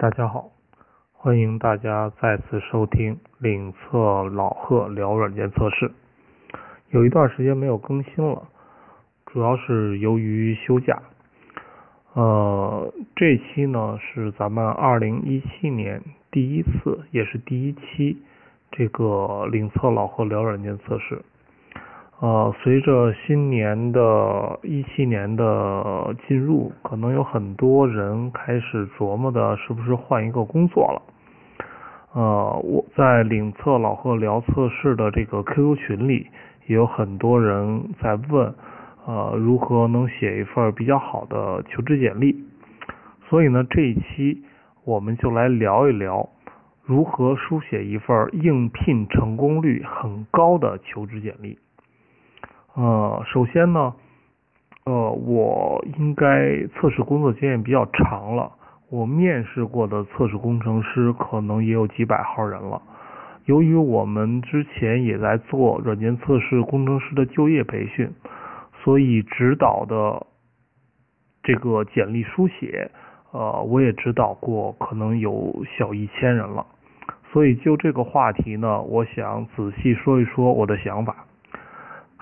大家好，欢迎大家再次收听领测老贺聊软件测试。有一段时间没有更新了，主要是由于休假。呃，这期呢是咱们二零一七年第一次，也是第一期这个领测老贺聊软件测试。呃，随着新年的一七年的进入，可能有很多人开始琢磨的是不是换一个工作了。呃，我在领测老贺聊测试的这个 QQ 群里，也有很多人在问，呃，如何能写一份比较好的求职简历。所以呢，这一期我们就来聊一聊如何书写一份应聘成功率很高的求职简历。呃，首先呢，呃，我应该测试工作经验比较长了，我面试过的测试工程师可能也有几百号人了。由于我们之前也在做软件测试工程师的就业培训，所以指导的这个简历书写，呃，我也指导过，可能有小一千人了。所以就这个话题呢，我想仔细说一说我的想法。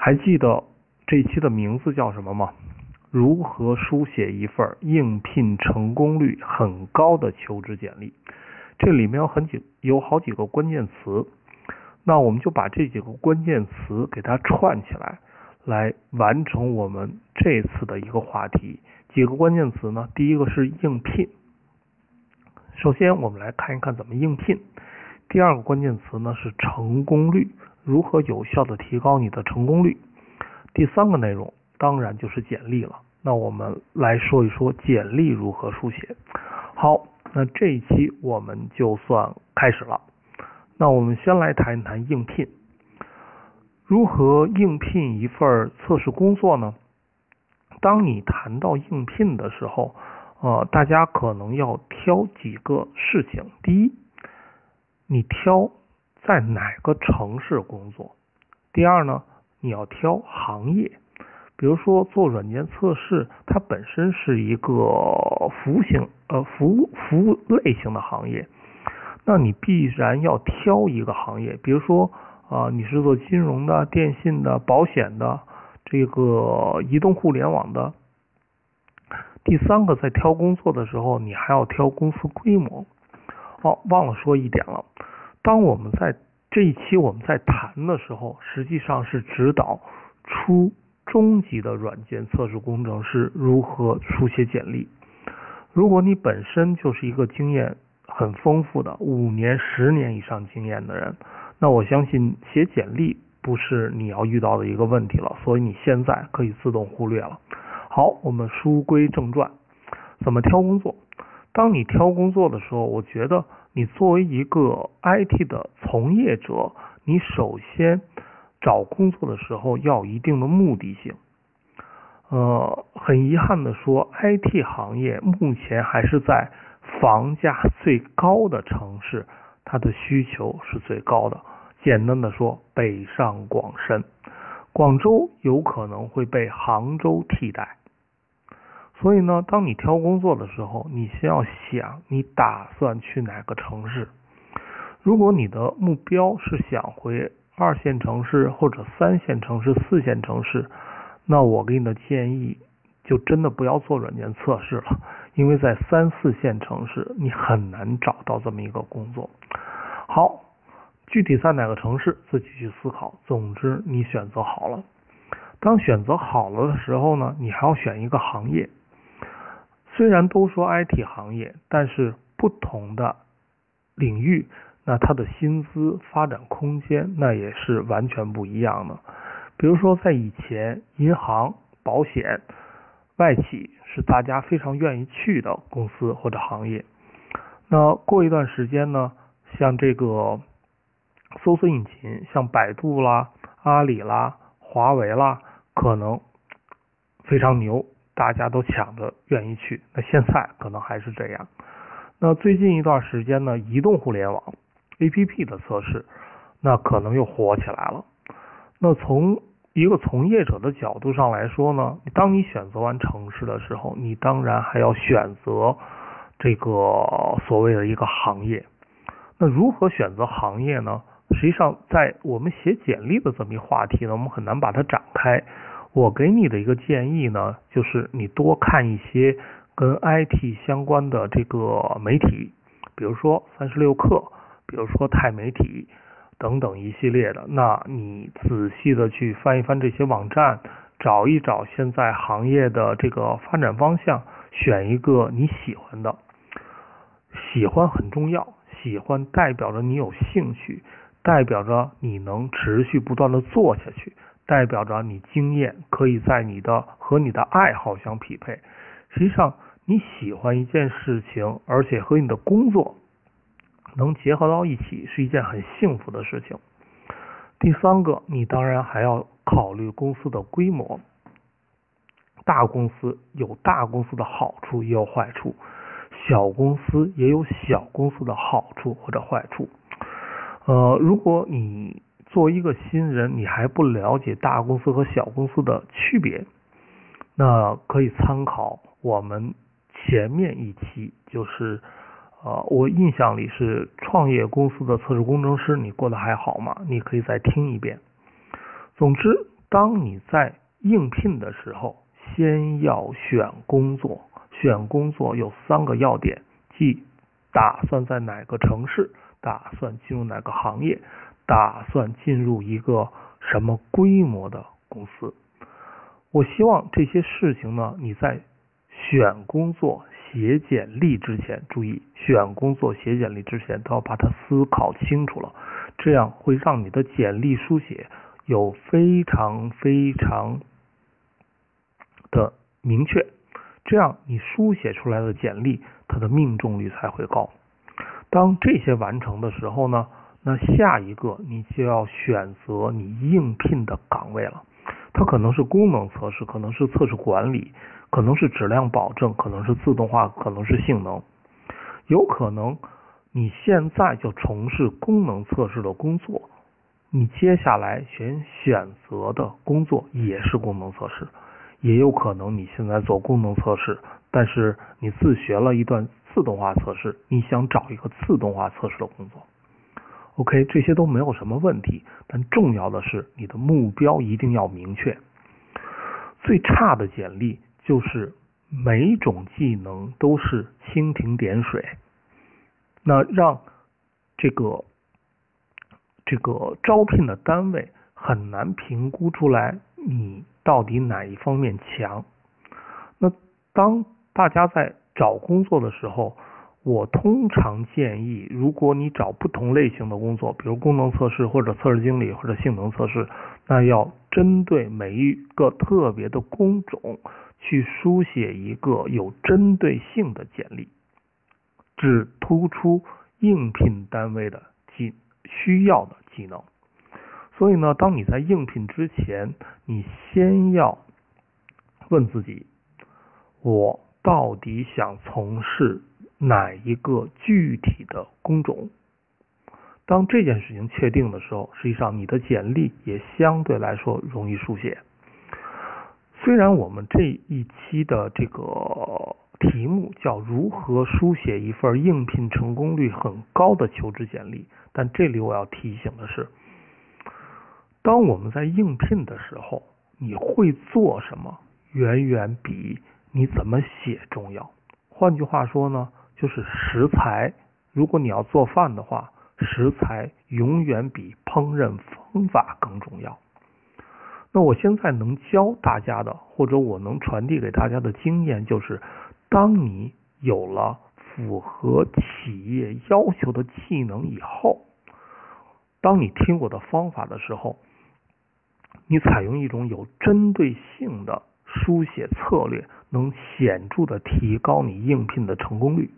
还记得这期的名字叫什么吗？如何书写一份应聘成功率很高的求职简历？这里面有很几有好几个关键词，那我们就把这几个关键词给它串起来，来完成我们这次的一个话题。几个关键词呢？第一个是应聘。首先，我们来看一看怎么应聘。第二个关键词呢是成功率。如何有效的提高你的成功率？第三个内容当然就是简历了。那我们来说一说简历如何书写。好，那这一期我们就算开始了。那我们先来谈一谈应聘。如何应聘一份测试工作呢？当你谈到应聘的时候，呃，大家可能要挑几个事情。第一，你挑。在哪个城市工作？第二呢，你要挑行业，比如说做软件测试，它本身是一个服务型呃服务服务类型的行业，那你必然要挑一个行业，比如说啊，你是做金融的、电信的、保险的，这个移动互联网的。第三个，在挑工作的时候，你还要挑公司规模。哦，忘了说一点了。当我们在这一期我们在谈的时候，实际上是指导初中级的软件测试工程师如何书写简历。如果你本身就是一个经验很丰富的五年、十年以上经验的人，那我相信写简历不是你要遇到的一个问题了，所以你现在可以自动忽略了。好，我们书归正传，怎么挑工作？当你挑工作的时候，我觉得。你作为一个 IT 的从业者，你首先找工作的时候要一定的目的性。呃，很遗憾的说，IT 行业目前还是在房价最高的城市，它的需求是最高的。简单的说，北上广深，广州有可能会被杭州替代。所以呢，当你挑工作的时候，你先要想你打算去哪个城市。如果你的目标是想回二线城市或者三线城市、四线城市，那我给你的建议就真的不要做软件测试了，因为在三四线城市你很难找到这么一个工作。好，具体在哪个城市自己去思考。总之，你选择好了。当选择好了的时候呢，你还要选一个行业。虽然都说 IT 行业，但是不同的领域，那它的薪资发展空间那也是完全不一样的。比如说，在以前，银行、保险、外企是大家非常愿意去的公司或者行业。那过一段时间呢，像这个搜索引擎，像百度啦、阿里啦、华为啦，可能非常牛。大家都抢着愿意去，那现在可能还是这样。那最近一段时间呢，移动互联网 APP 的测试，那可能又火起来了。那从一个从业者的角度上来说呢，当你选择完城市的时候，你当然还要选择这个所谓的一个行业。那如何选择行业呢？实际上，在我们写简历的这么一话题呢，我们很难把它展开。我给你的一个建议呢，就是你多看一些跟 IT 相关的这个媒体，比如说三十六氪，比如说钛媒体等等一系列的。那你仔细的去翻一翻这些网站，找一找现在行业的这个发展方向，选一个你喜欢的。喜欢很重要，喜欢代表着你有兴趣。代表着你能持续不断的做下去，代表着你经验可以在你的和你的爱好相匹配。实际上，你喜欢一件事情，而且和你的工作能结合到一起，是一件很幸福的事情。第三个，你当然还要考虑公司的规模。大公司有大公司的好处，也有坏处；小公司也有小公司的好处或者坏处。呃，如果你作为一个新人，你还不了解大公司和小公司的区别，那可以参考我们前面一期，就是呃，我印象里是创业公司的测试工程师，你过得还好吗？你可以再听一遍。总之，当你在应聘的时候，先要选工作，选工作有三个要点，即打算在哪个城市。打算进入哪个行业？打算进入一个什么规模的公司？我希望这些事情呢，你在选工作、写简历之前，注意选工作、写简历之前都要把它思考清楚了，这样会让你的简历书写有非常非常的明确，这样你书写出来的简历，它的命中率才会高。当这些完成的时候呢，那下一个你就要选择你应聘的岗位了。它可能是功能测试，可能是测试管理，可能是质量保证，可能是自动化，可能是性能。有可能你现在就从事功能测试的工作，你接下来选选择的工作也是功能测试。也有可能你现在做功能测试，但是你自学了一段。自动化测试，你想找一个自动化测试的工作，OK，这些都没有什么问题。但重要的是，你的目标一定要明确。最差的简历就是每种技能都是蜻蜓点水，那让这个这个招聘的单位很难评估出来你到底哪一方面强。那当大家在找工作的时候，我通常建议，如果你找不同类型的工作，比如功能测试或者测试经理或者性能测试，那要针对每一个特别的工种去书写一个有针对性的简历，只突出应聘单位的技需要的技能。所以呢，当你在应聘之前，你先要问自己，我。到底想从事哪一个具体的工种？当这件事情确定的时候，实际上你的简历也相对来说容易书写。虽然我们这一期的这个题目叫如何书写一份应聘成功率很高的求职简历，但这里我要提醒的是，当我们在应聘的时候，你会做什么，远远比。你怎么写重要？换句话说呢，就是食材。如果你要做饭的话，食材永远比烹饪方法更重要。那我现在能教大家的，或者我能传递给大家的经验，就是当你有了符合企业要求的技能以后，当你听我的方法的时候，你采用一种有针对性的。书写策略能显著的提高你应聘的成功率。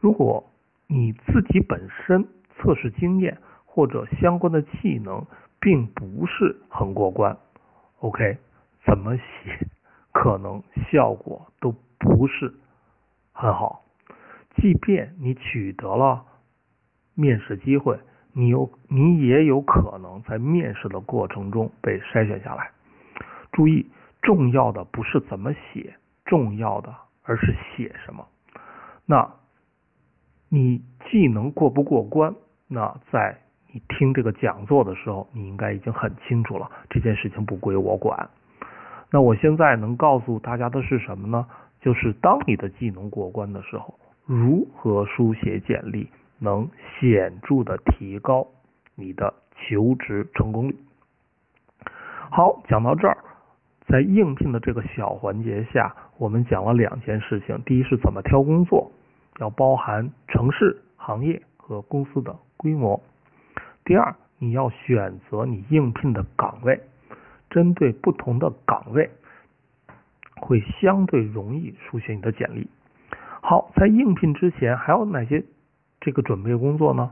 如果你自己本身测试经验或者相关的技能并不是很过关，OK，怎么写可能效果都不是很好。即便你取得了面试机会，你有你也有可能在面试的过程中被筛选下来。注意。重要的不是怎么写，重要的而是写什么。那你技能过不过关？那在你听这个讲座的时候，你应该已经很清楚了，这件事情不归我管。那我现在能告诉大家的是什么呢？就是当你的技能过关的时候，如何书写简历能显著的提高你的求职成功率。好，讲到这儿，在应聘的这个小环节下，我们讲了两件事情：第一是怎么挑工作，要包含城市、行业和公司的规模；第二，你要选择你应聘的岗位，针对不同的岗位，会相对容易书写你的简历。好，在应聘之前还有哪些这个准备工作呢？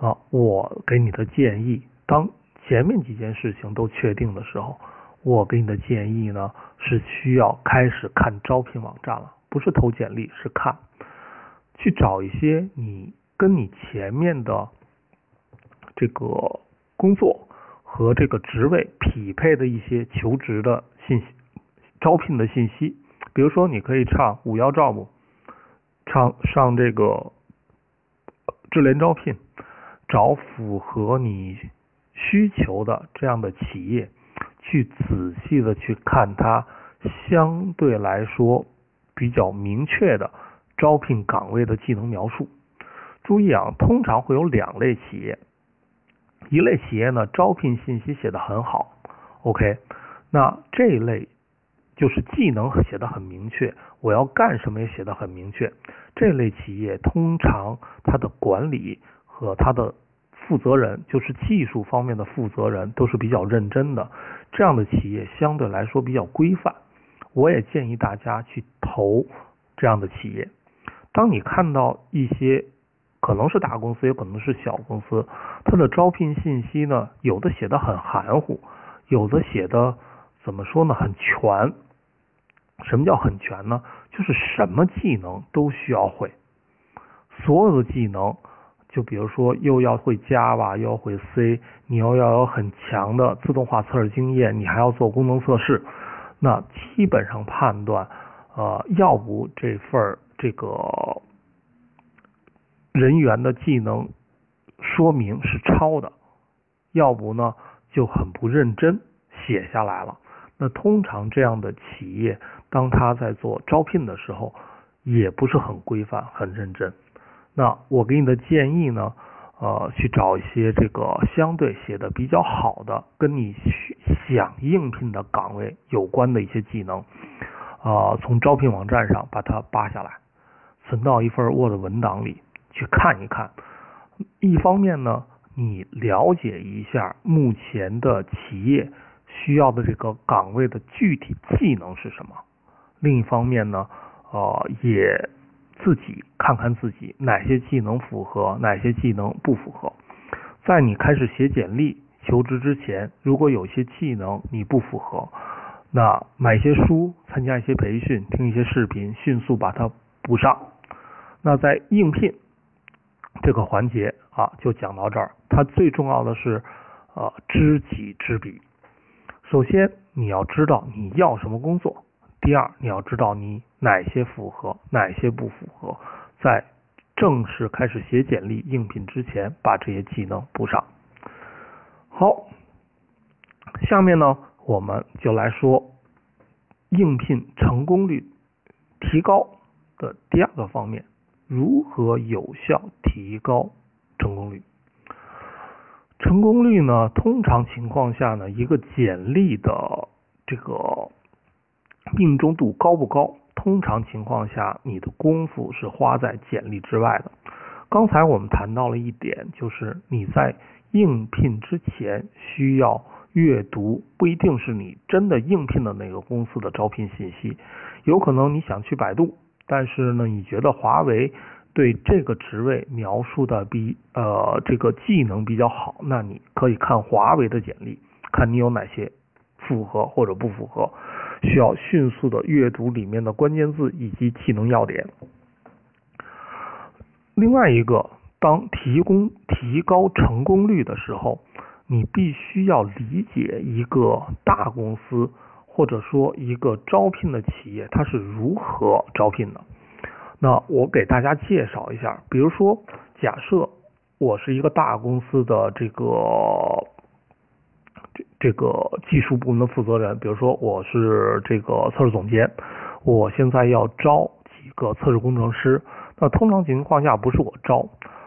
啊，我给你的建议，当前面几件事情都确定的时候，我给你的建议呢是需要开始看招聘网站了，不是投简历，是看，去找一些你跟你前面的这个工作和这个职位匹配的一些求职的信息、招聘的信息。比如说，你可以唱五幺 job，，唱上这个智联招聘，找符合你。需求的这样的企业，去仔细的去看它相对来说比较明确的招聘岗位的技能描述。注意啊，通常会有两类企业，一类企业呢招聘信息写的很好，OK，那这一类就是技能写的很明确，我要干什么也写的很明确。这类企业通常它的管理和它的负责人就是技术方面的负责人，都是比较认真的。这样的企业相对来说比较规范。我也建议大家去投这样的企业。当你看到一些可能是大公司，也可能是小公司，它的招聘信息呢，有的写的很含糊，有的写的怎么说呢，很全。什么叫很全呢？就是什么技能都需要会，所有的技能。就比如说，又要会 Java，又要会 C，你又要有很强的自动化测试经验，你还要做功能测试，那基本上判断，呃，要不这份这个人员的技能说明是抄的，要不呢就很不认真写下来了。那通常这样的企业，当他在做招聘的时候，也不是很规范、很认真。那我给你的建议呢，呃，去找一些这个相对写的比较好的，跟你想应聘的岗位有关的一些技能，啊，从招聘网站上把它扒下来，存到一份 Word 文档里去看一看。一方面呢，你了解一下目前的企业需要的这个岗位的具体技能是什么；另一方面呢，呃，也。自己看看自己哪些技能符合，哪些技能不符合。在你开始写简历求职之前，如果有些技能你不符合，那买些书，参加一些培训，听一些视频，迅速把它补上。那在应聘这个环节啊，就讲到这儿。它最重要的是呃知己知彼。首先你要知道你要什么工作。第二，你要知道你哪些符合，哪些不符合，在正式开始写简历应聘之前，把这些技能补上。好，下面呢，我们就来说应聘成功率提高的第二个方面，如何有效提高成功率？成功率呢，通常情况下呢，一个简历的这个。命中度高不高？通常情况下，你的功夫是花在简历之外的。刚才我们谈到了一点，就是你在应聘之前需要阅读，不一定是你真的应聘的那个公司的招聘信息，有可能你想去百度，但是呢，你觉得华为对这个职位描述的比呃这个技能比较好，那你可以看华为的简历，看你有哪些符合或者不符合。需要迅速的阅读里面的关键字以及技能要点。另外一个，当提供提高成功率的时候，你必须要理解一个大公司或者说一个招聘的企业它是如何招聘的。那我给大家介绍一下，比如说，假设我是一个大公司的这个这这个技术部门的负责人，比如说我是这个测试总监，我现在要招几个测试工程师。那通常情况下不是我招，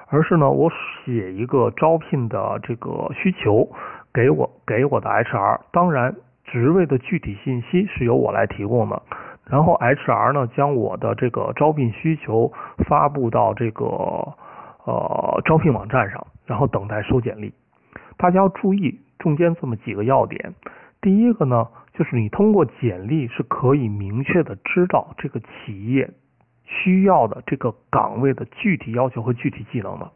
而是呢我写一个招聘的这个需求给我给我的 HR，当然职位的具体信息是由我来提供的。然后 HR 呢，将我的这个招聘需求发布到这个呃招聘网站上，然后等待收简历。大家要注意中间这么几个要点。第一个呢，就是你通过简历是可以明确的知道这个企业需要的这个岗位的具体要求和具体技能的。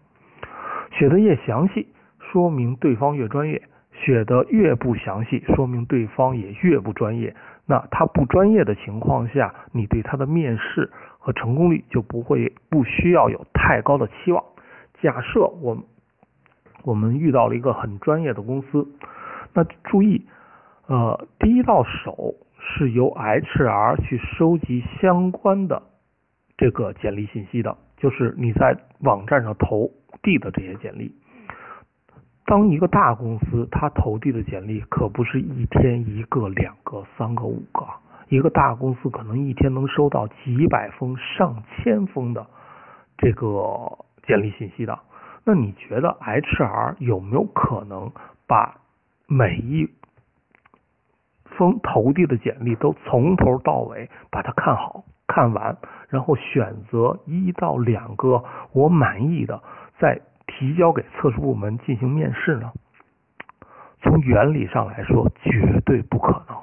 写的越详细，说明对方越专业；写的越不详细，说明对方也越不专业。那他不专业的情况下，你对他的面试和成功率就不会不需要有太高的期望。假设我我们遇到了一个很专业的公司，那注意，呃，第一道手是由 HR 去收集相关的这个简历信息的，就是你在网站上投递的这些简历。当一个大公司，他投递的简历可不是一天一个、两个、三个、五个，一个大公司可能一天能收到几百封、上千封的这个简历信息的。那你觉得 HR 有没有可能把每一封投递的简历都从头到尾把它看好、看完，然后选择一到两个我满意的，在？提交给测试部门进行面试呢？从原理上来说，绝对不可能。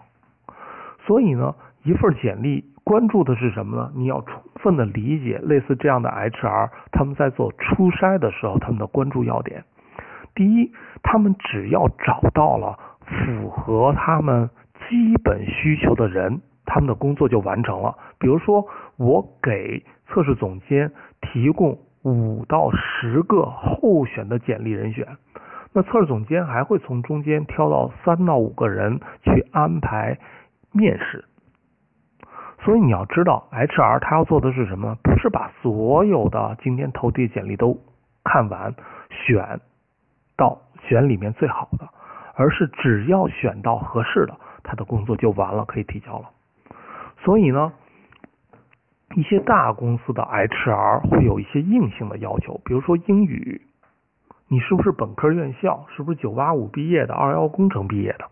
所以呢，一份简历关注的是什么呢？你要充分的理解类似这样的 HR，他们在做初筛的时候，他们的关注要点。第一，他们只要找到了符合他们基本需求的人，他们的工作就完成了。比如说，我给测试总监提供。五到十个候选的简历人选，那测试总监还会从中间挑到三到五个人去安排面试。所以你要知道，HR 他要做的是什么？不是把所有的今天投递简历都看完，选到选里面最好的，而是只要选到合适的，他的工作就完了，可以提交了。所以呢？一些大公司的 HR 会有一些硬性的要求，比如说英语，你是不是本科院校，是不是985毕业的，二幺工程毕业的？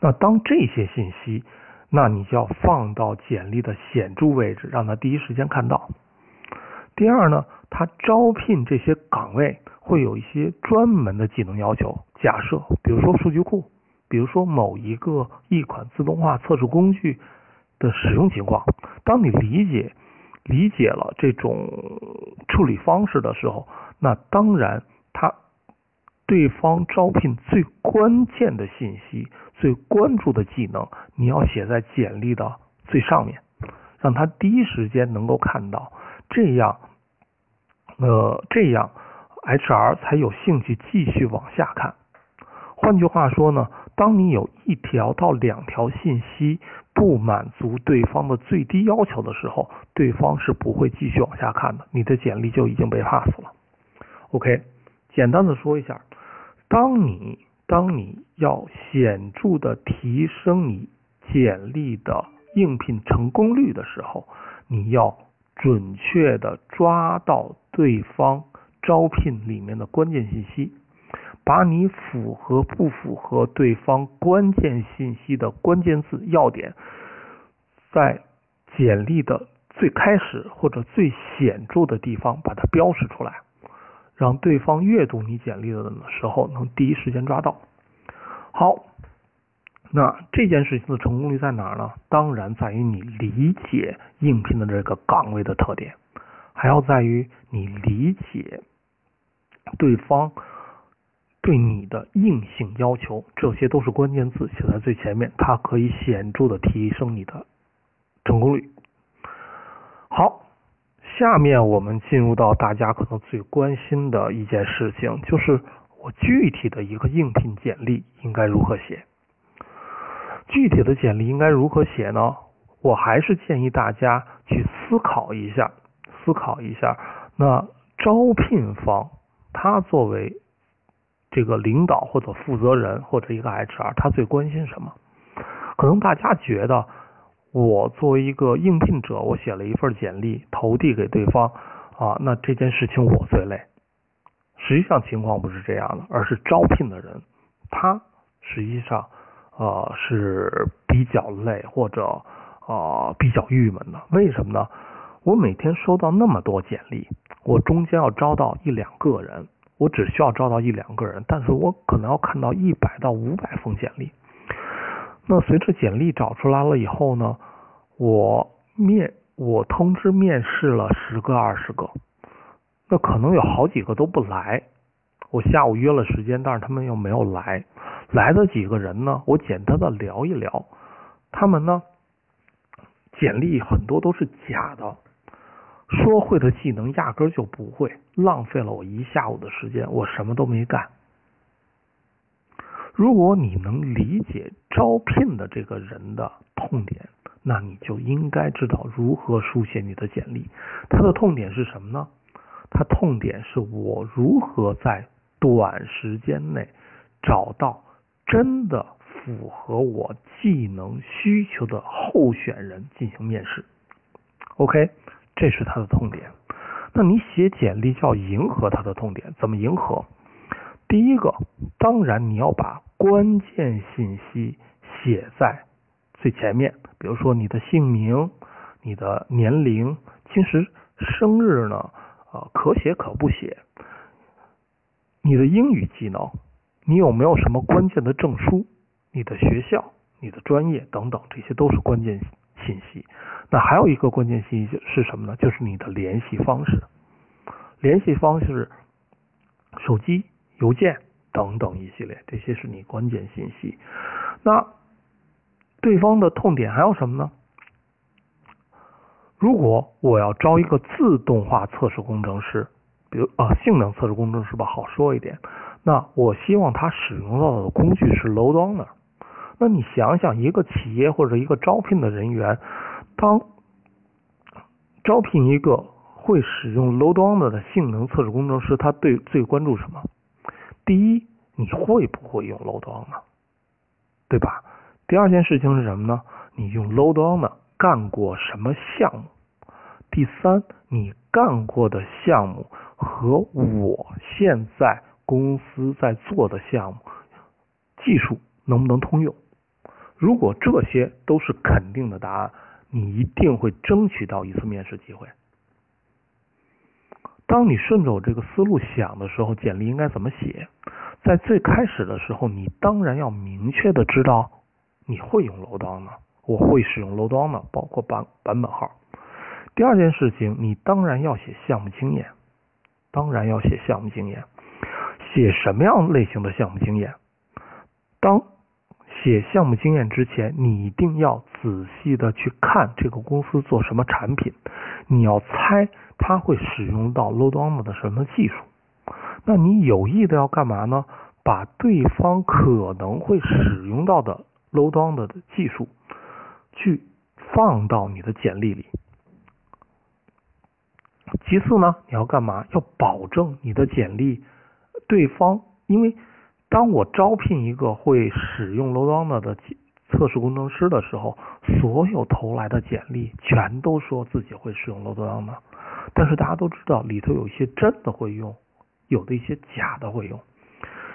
那当这些信息，那你就要放到简历的显著位置，让他第一时间看到。第二呢，他招聘这些岗位会有一些专门的技能要求。假设，比如说数据库，比如说某一个一款自动化测试工具的使用情况，当你理解。理解了这种处理方式的时候，那当然，他对方招聘最关键的信息、最关注的技能，你要写在简历的最上面，让他第一时间能够看到，这样，呃，这样 HR 才有兴趣继续往下看。换句话说呢，当你有一条到两条信息。不满足对方的最低要求的时候，对方是不会继续往下看的，你的简历就已经被 pass 了。OK，简单的说一下，当你当你要显著的提升你简历的应聘成功率的时候，你要准确的抓到对方招聘里面的关键信息。把你符合不符合对方关键信息的关键字要点，在简历的最开始或者最显著的地方把它标识出来，让对方阅读你简历的时候能第一时间抓到。好，那这件事情的成功率在哪儿呢？当然在于你理解应聘的这个岗位的特点，还要在于你理解对方。对你的硬性要求，这些都是关键字，写在最前面，它可以显著的提升你的成功率。好，下面我们进入到大家可能最关心的一件事情，就是我具体的一个应聘简历应该如何写？具体的简历应该如何写呢？我还是建议大家去思考一下，思考一下，那招聘方他作为这个领导或者负责人或者一个 HR，他最关心什么？可能大家觉得，我作为一个应聘者，我写了一份简历投递给对方啊，那这件事情我最累。实际上情况不是这样的，而是招聘的人他实际上呃是比较累或者啊比较郁闷的。为什么呢？我每天收到那么多简历，我中间要招到一两个人，我只需要招到一两个人，但是我可能要看到一百到五百封简历。那随着简历找出来了以后呢，我面我通知面试了十个二十个，那可能有好几个都不来。我下午约了时间，但是他们又没有来。来的几个人呢，我简单的聊一聊，他们呢，简历很多都是假的，说会的技能压根儿就不会，浪费了我一下午的时间，我什么都没干。如果你能理解招聘的这个人的痛点，那你就应该知道如何书写你的简历。他的痛点是什么呢？他痛点是我如何在短时间内找到真的符合我技能需求的候选人进行面试。OK，这是他的痛点。那你写简历就要迎合他的痛点，怎么迎合？第一个，当然你要把关键信息写在最前面，比如说你的姓名、你的年龄，其实生日呢，呃，可写可不写。你的英语技能，你有没有什么关键的证书？你的学校、你的专业等等，这些都是关键信息。那还有一个关键信息是什么呢？就是你的联系方式，联系方式，手机。邮件等等一系列，这些是你关键信息。那对方的痛点还有什么呢？如果我要招一个自动化测试工程师，比如啊性能测试工程师吧，好说一点。那我希望他使用到的工具是 load runner。那你想想，一个企业或者一个招聘的人员，当招聘一个会使用 load on 的性能测试工程师，他对最关注什么？第一，你会不会用 load on 呢对吧？第二件事情是什么呢？你用 load on 干过什么项目？第三，你干过的项目和我现在公司在做的项目技术能不能通用？如果这些都是肯定的答案，你一定会争取到一次面试机会。当你顺着我这个思路想的时候，简历应该怎么写？在最开始的时候，你当然要明确的知道你会用 load runner，我会使用 load runner，包括版版本号。第二件事情，你当然要写项目经验，当然要写项目经验。写什么样类型的项目经验？当写项目经验之前，你一定要仔细的去看这个公司做什么产品，你要猜。他会使用到 load runner 的什么技术？那你有意的要干嘛呢？把对方可能会使用到的 load runner 的技术去放到你的简历里。其次呢，你要干嘛？要保证你的简历对方，因为当我招聘一个会使用 load runner 的测试工程师的时候，所有投来的简历全都说自己会使用 load runner。但是大家都知道，里头有一些真的会用，有的一些假的会用。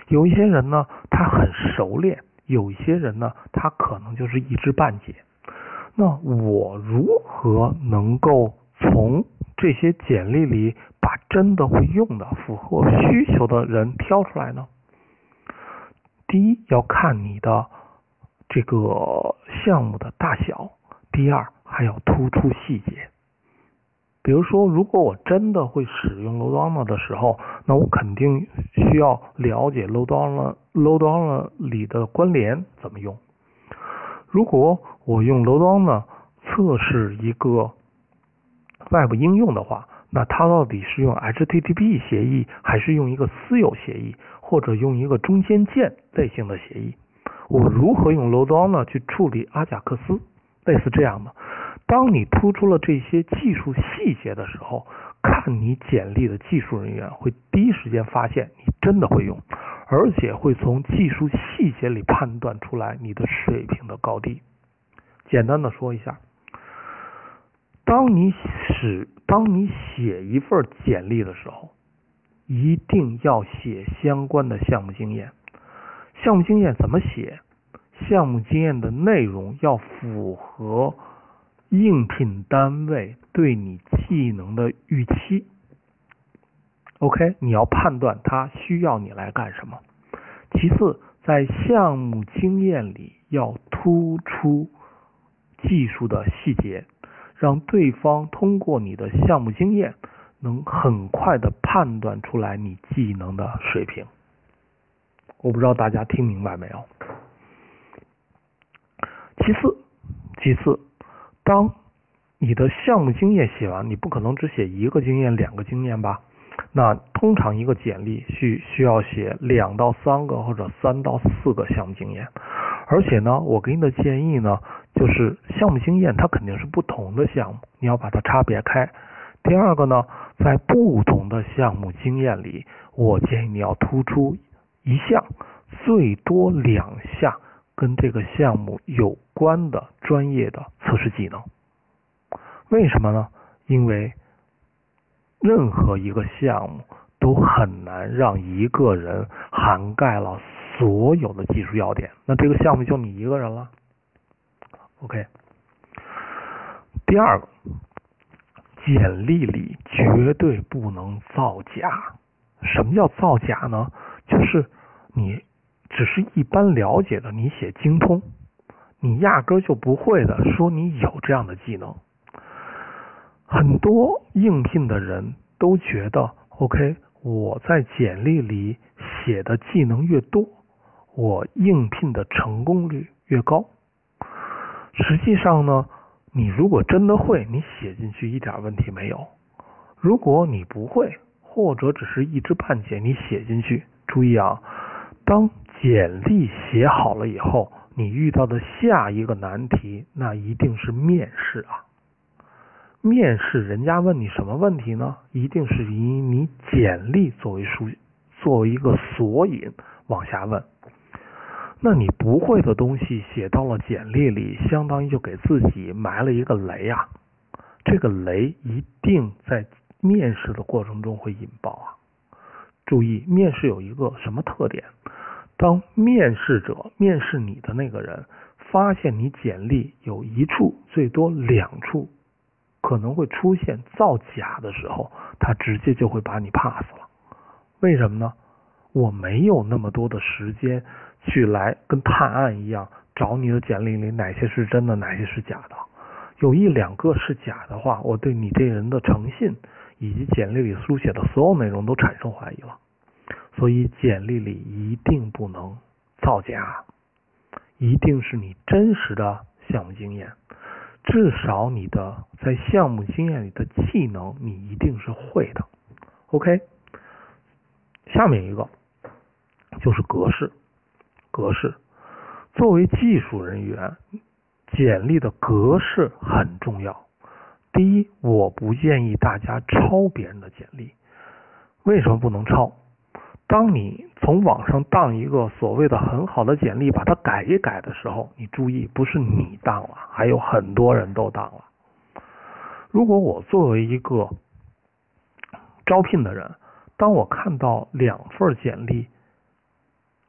有一些人呢，他很熟练；有一些人呢，他可能就是一知半解。那我如何能够从这些简历里把真的会用的、符合需求的人挑出来呢？第一，要看你的这个项目的大小；第二，还要突出细节。比如说，如果我真的会使用 load runner 的时候，那我肯定需要了解 load runner load runner 里的关联怎么用。如果我用 load runner 测试一个外部应用的话，那它到底是用 HTTP 协议，还是用一个私有协议，或者用一个中间件类型的协议？我如何用 load runner 去处理阿贾克斯？类似这样的。当你突出了这些技术细节的时候，看你简历的技术人员会第一时间发现你真的会用，而且会从技术细节里判断出来你的水平的高低。简单的说一下，当你使当你写一份简历的时候，一定要写相关的项目经验。项目经验怎么写？项目经验的内容要符合应聘单位对你技能的预期。OK，你要判断他需要你来干什么。其次，在项目经验里要突出技术的细节，让对方通过你的项目经验，能很快的判断出来你技能的水平。我不知道大家听明白没有？其次，其次，当你的项目经验写完，你不可能只写一个经验、两个经验吧？那通常一个简历需需要写两到三个或者三到四个项目经验。而且呢，我给你的建议呢，就是项目经验它肯定是不同的项目，你要把它差别开。第二个呢，在不同的项目经验里，我建议你要突出。一项最多两项跟这个项目有关的专业的测试技能，为什么呢？因为任何一个项目都很难让一个人涵盖了所有的技术要点，那这个项目就你一个人了。OK，第二个，简历里绝对不能造假。什么叫造假呢？就是你只是一般了解的，你写精通，你压根就不会的，说你有这样的技能。很多应聘的人都觉得，OK，我在简历里写的技能越多，我应聘的成功率越高。实际上呢，你如果真的会，你写进去一点问题没有；如果你不会，或者只是一知半解，你写进去。注意啊，当简历写好了以后，你遇到的下一个难题，那一定是面试啊。面试人家问你什么问题呢？一定是以你简历作为书，作为一个索引往下问。那你不会的东西写到了简历里，相当于就给自己埋了一个雷啊。这个雷一定在面试的过程中会引爆啊。注意，面试有一个什么特点？当面试者面试你的那个人发现你简历有一处最多两处可能会出现造假的时候，他直接就会把你 pass 了。为什么呢？我没有那么多的时间去来跟探案一样找你的简历里哪些是真的，哪些是假的。有一两个是假的话，我对你这人的诚信。以及简历里书写的所有内容都产生怀疑了，所以简历里一定不能造假，一定是你真实的项目经验，至少你的在项目经验里的技能你一定是会的。OK，下面一个就是格式，格式作为技术人员，简历的格式很重要。第一，我不建议大家抄别人的简历。为什么不能抄？当你从网上当一个所谓的很好的简历，把它改一改的时候，你注意，不是你当了，还有很多人都当了。如果我作为一个招聘的人，当我看到两份简历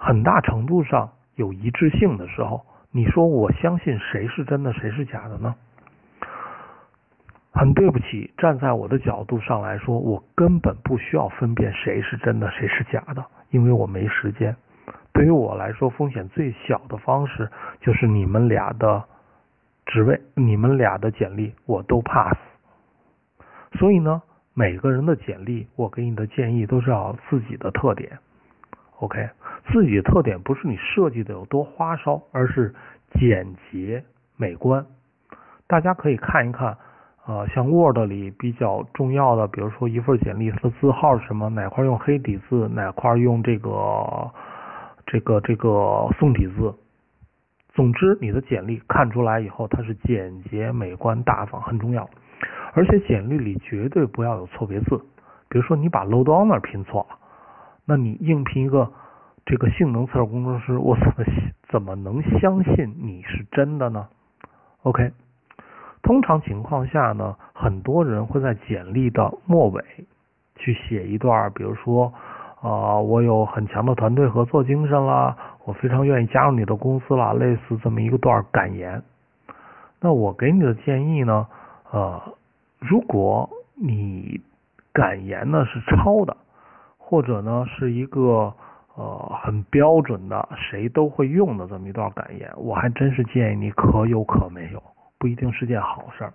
很大程度上有一致性的时候，你说我相信谁是真的，谁是假的呢？很对不起，站在我的角度上来说，我根本不需要分辨谁是真的，谁是假的，因为我没时间。对于我来说，风险最小的方式就是你们俩的职位、你们俩的简历我都 pass。所以呢，每个人的简历，我给你的建议都是要自己的特点。OK，自己的特点不是你设计的有多花哨，而是简洁美观。大家可以看一看。呃，像 Word 里比较重要的，比如说一份简历，它的字号是什么？哪块用黑底字，哪块用这个这个这个宋体字？总之，你的简历看出来以后，它是简洁、美观、大方，很重要。而且简历里绝对不要有错别字，比如说你把 load on 那拼错了，那你应聘一个这个性能测试工程师，我怎么怎么能相信你是真的呢？OK，通常情况下呢，很多人会在简历的末尾去写一段，比如说啊，我有很强的团队合作精神啦。我非常愿意加入你的公司啦，类似这么一个段感言。那我给你的建议呢？呃，如果你感言呢是抄的，或者呢是一个呃很标准的谁都会用的这么一段感言，我还真是建议你可有可没有，不一定是件好事儿。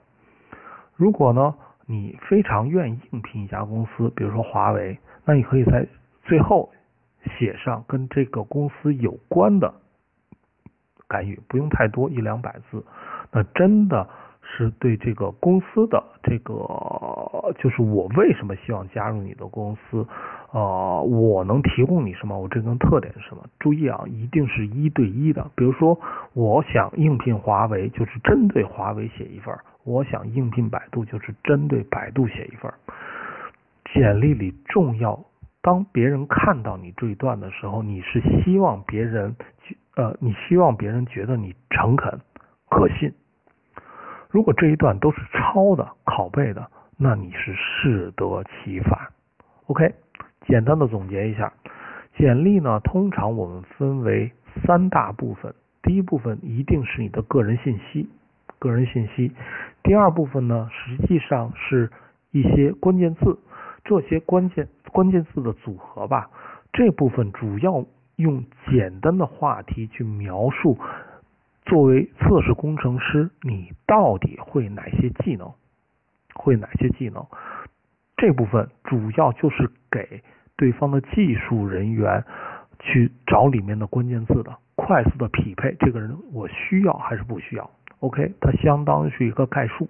如果呢你非常愿意应聘一家公司，比如说华为，那你可以在最后。写上跟这个公司有关的感语，不用太多，一两百字。那真的是对这个公司的这个，就是我为什么希望加入你的公司，呃，我能提供你什么？我这个特点是什么？注意啊，一定是一对一的。比如说，我想应聘华为，就是针对华为写一份；我想应聘百度，就是针对百度写一份。简历里重要。当别人看到你这一段的时候，你是希望别人，呃，你希望别人觉得你诚恳、可信。如果这一段都是抄的、拷贝的，那你是适得其反。OK，简单的总结一下，简历呢，通常我们分为三大部分。第一部分一定是你的个人信息，个人信息。第二部分呢，实际上是一些关键字。这些关键关键字的组合吧，这部分主要用简单的话题去描述，作为测试工程师，你到底会哪些技能？会哪些技能？这部分主要就是给对方的技术人员去找里面的关键字的，快速的匹配这个人我需要还是不需要？OK，它相当于是一个概述。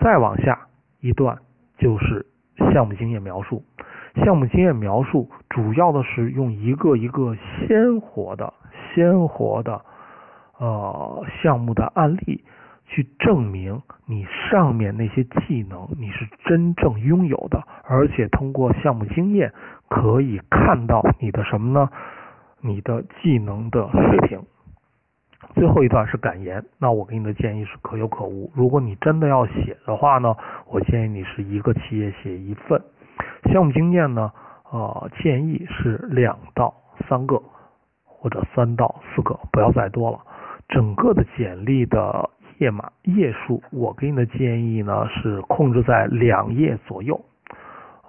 再往下一段就是。项目经验描述，项目经验描述主要的是用一个一个鲜活的、鲜活的呃项目的案例去证明你上面那些技能你是真正拥有的，而且通过项目经验可以看到你的什么呢？你的技能的水平。最后一段是感言，那我给你的建议是可有可无。如果你真的要写的话呢，我建议你是一个企业写一份。项目经验呢，呃，建议是两到三个，或者三到四个，不要再多了。整个的简历的页码页数，我给你的建议呢是控制在两页左右，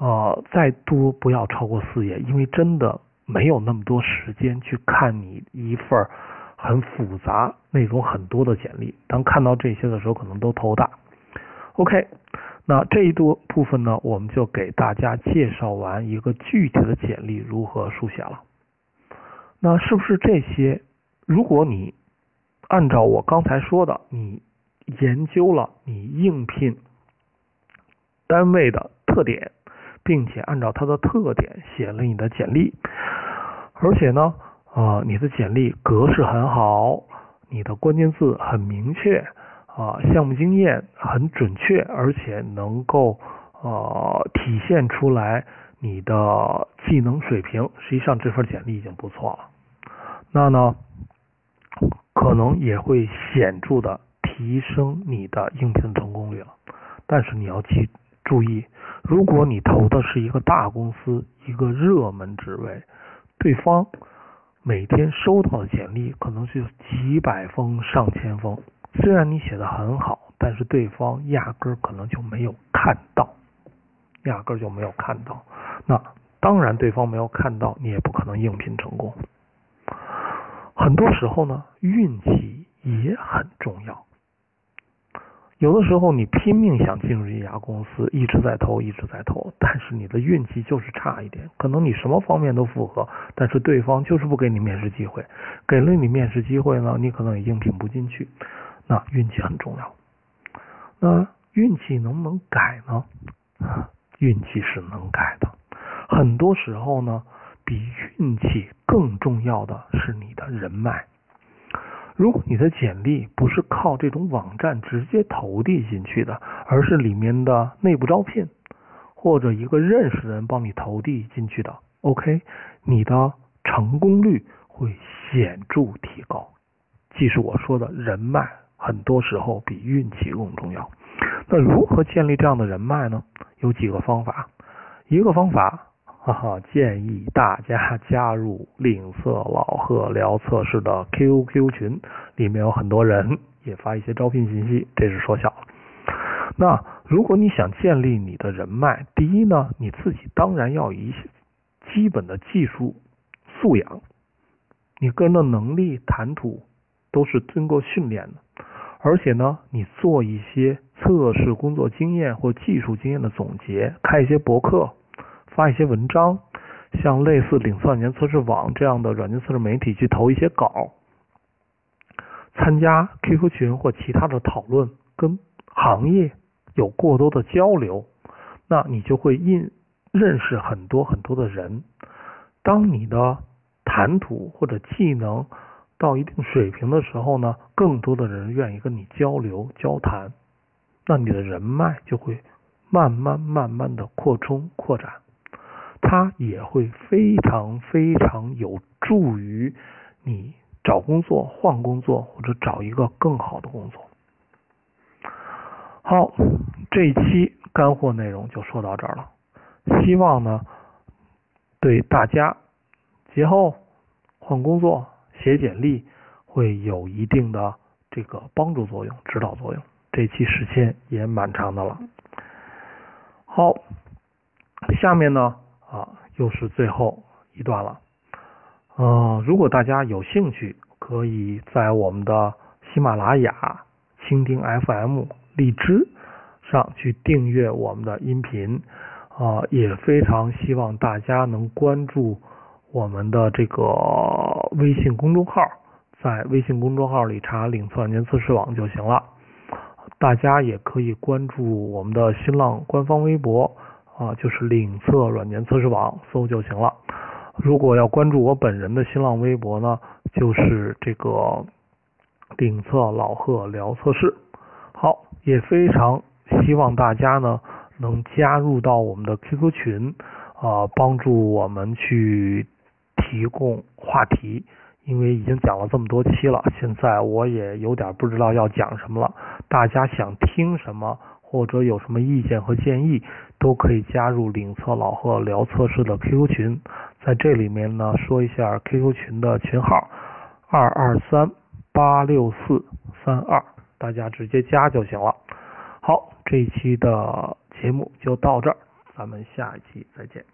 呃，再多不要超过四页，因为真的没有那么多时间去看你一份。很复杂、内容很多的简历，当看到这些的时候，可能都头大。OK，那这一多部分呢，我们就给大家介绍完一个具体的简历如何书写了。那是不是这些？如果你按照我刚才说的，你研究了你应聘单位的特点，并且按照它的特点写了你的简历，而且呢？啊，你的简历格式很好，你的关键字很明确，啊，项目经验很准确，而且能够呃体现出来你的技能水平。实际上这份简历已经不错了。那呢，可能也会显著的提升你的应聘成功率了。但是你要记注意，如果你投的是一个大公司，一个热门职位，对方。每天收到的简历可能是几百封、上千封，虽然你写的很好，但是对方压根儿可能就没有看到，压根儿就没有看到。那当然，对方没有看到，你也不可能应聘成功。很多时候呢，运气也很重要。有的时候你拼命想进入一家公司，一直在投，一直在投，但是你的运气就是差一点。可能你什么方面都符合，但是对方就是不给你面试机会。给了你面试机会呢，你可能也应聘不进去。那运气很重要。那运气能不能改呢？运气是能改的。很多时候呢，比运气更重要的是你的人脉。如果你的简历不是靠这种网站直接投递进去的，而是里面的内部招聘或者一个认识的人帮你投递进去的，OK，你的成功率会显著提高。即是我说的人脉，很多时候比运气更重要。那如何建立这样的人脉呢？有几个方法。一个方法，哈哈，建议大家加入吝啬老贺聊测试的 QQ 群，里面有很多人也发一些招聘信息。这是说小了。那如果你想建立你的人脉，第一呢，你自己当然要一些基本的技术素养，你个人的能力、谈吐都是经过训练的。而且呢，你做一些测试工作经验或技术经验的总结，开一些博客。发一些文章，像类似领算年测试网这样的软件测试媒体去投一些稿，参加 QQ 群或其他的讨论，跟行业有过多的交流，那你就会印认识很多很多的人。当你的谈吐或者技能到一定水平的时候呢，更多的人愿意跟你交流交谈，那你的人脉就会慢慢慢慢的扩充扩展。它也会非常非常有助于你找工作、换工作或者找一个更好的工作。好，这一期干货内容就说到这儿了。希望呢，对大家节后换工作、写简历会有一定的这个帮助作用、指导作用。这期时间也蛮长的了。好，下面呢。啊，又是最后一段了。嗯，如果大家有兴趣，可以在我们的喜马拉雅、蜻蜓 FM、荔枝上去订阅我们的音频。啊，也非常希望大家能关注我们的这个微信公众号，在微信公众号里查“领测软件测试网”就行了。大家也可以关注我们的新浪官方微博。啊，就是领测软件测试网搜就行了。如果要关注我本人的新浪微博呢，就是这个领测老贺聊测试。好，也非常希望大家呢能加入到我们的 QQ 群啊，帮助我们去提供话题。因为已经讲了这么多期了，现在我也有点不知道要讲什么了。大家想听什么？或者有什么意见和建议，都可以加入领测老贺聊测试的 QQ 群，在这里面呢说一下 QQ 群的群号二二三八六四三二，大家直接加就行了。好，这一期的节目就到这儿，咱们下一期再见。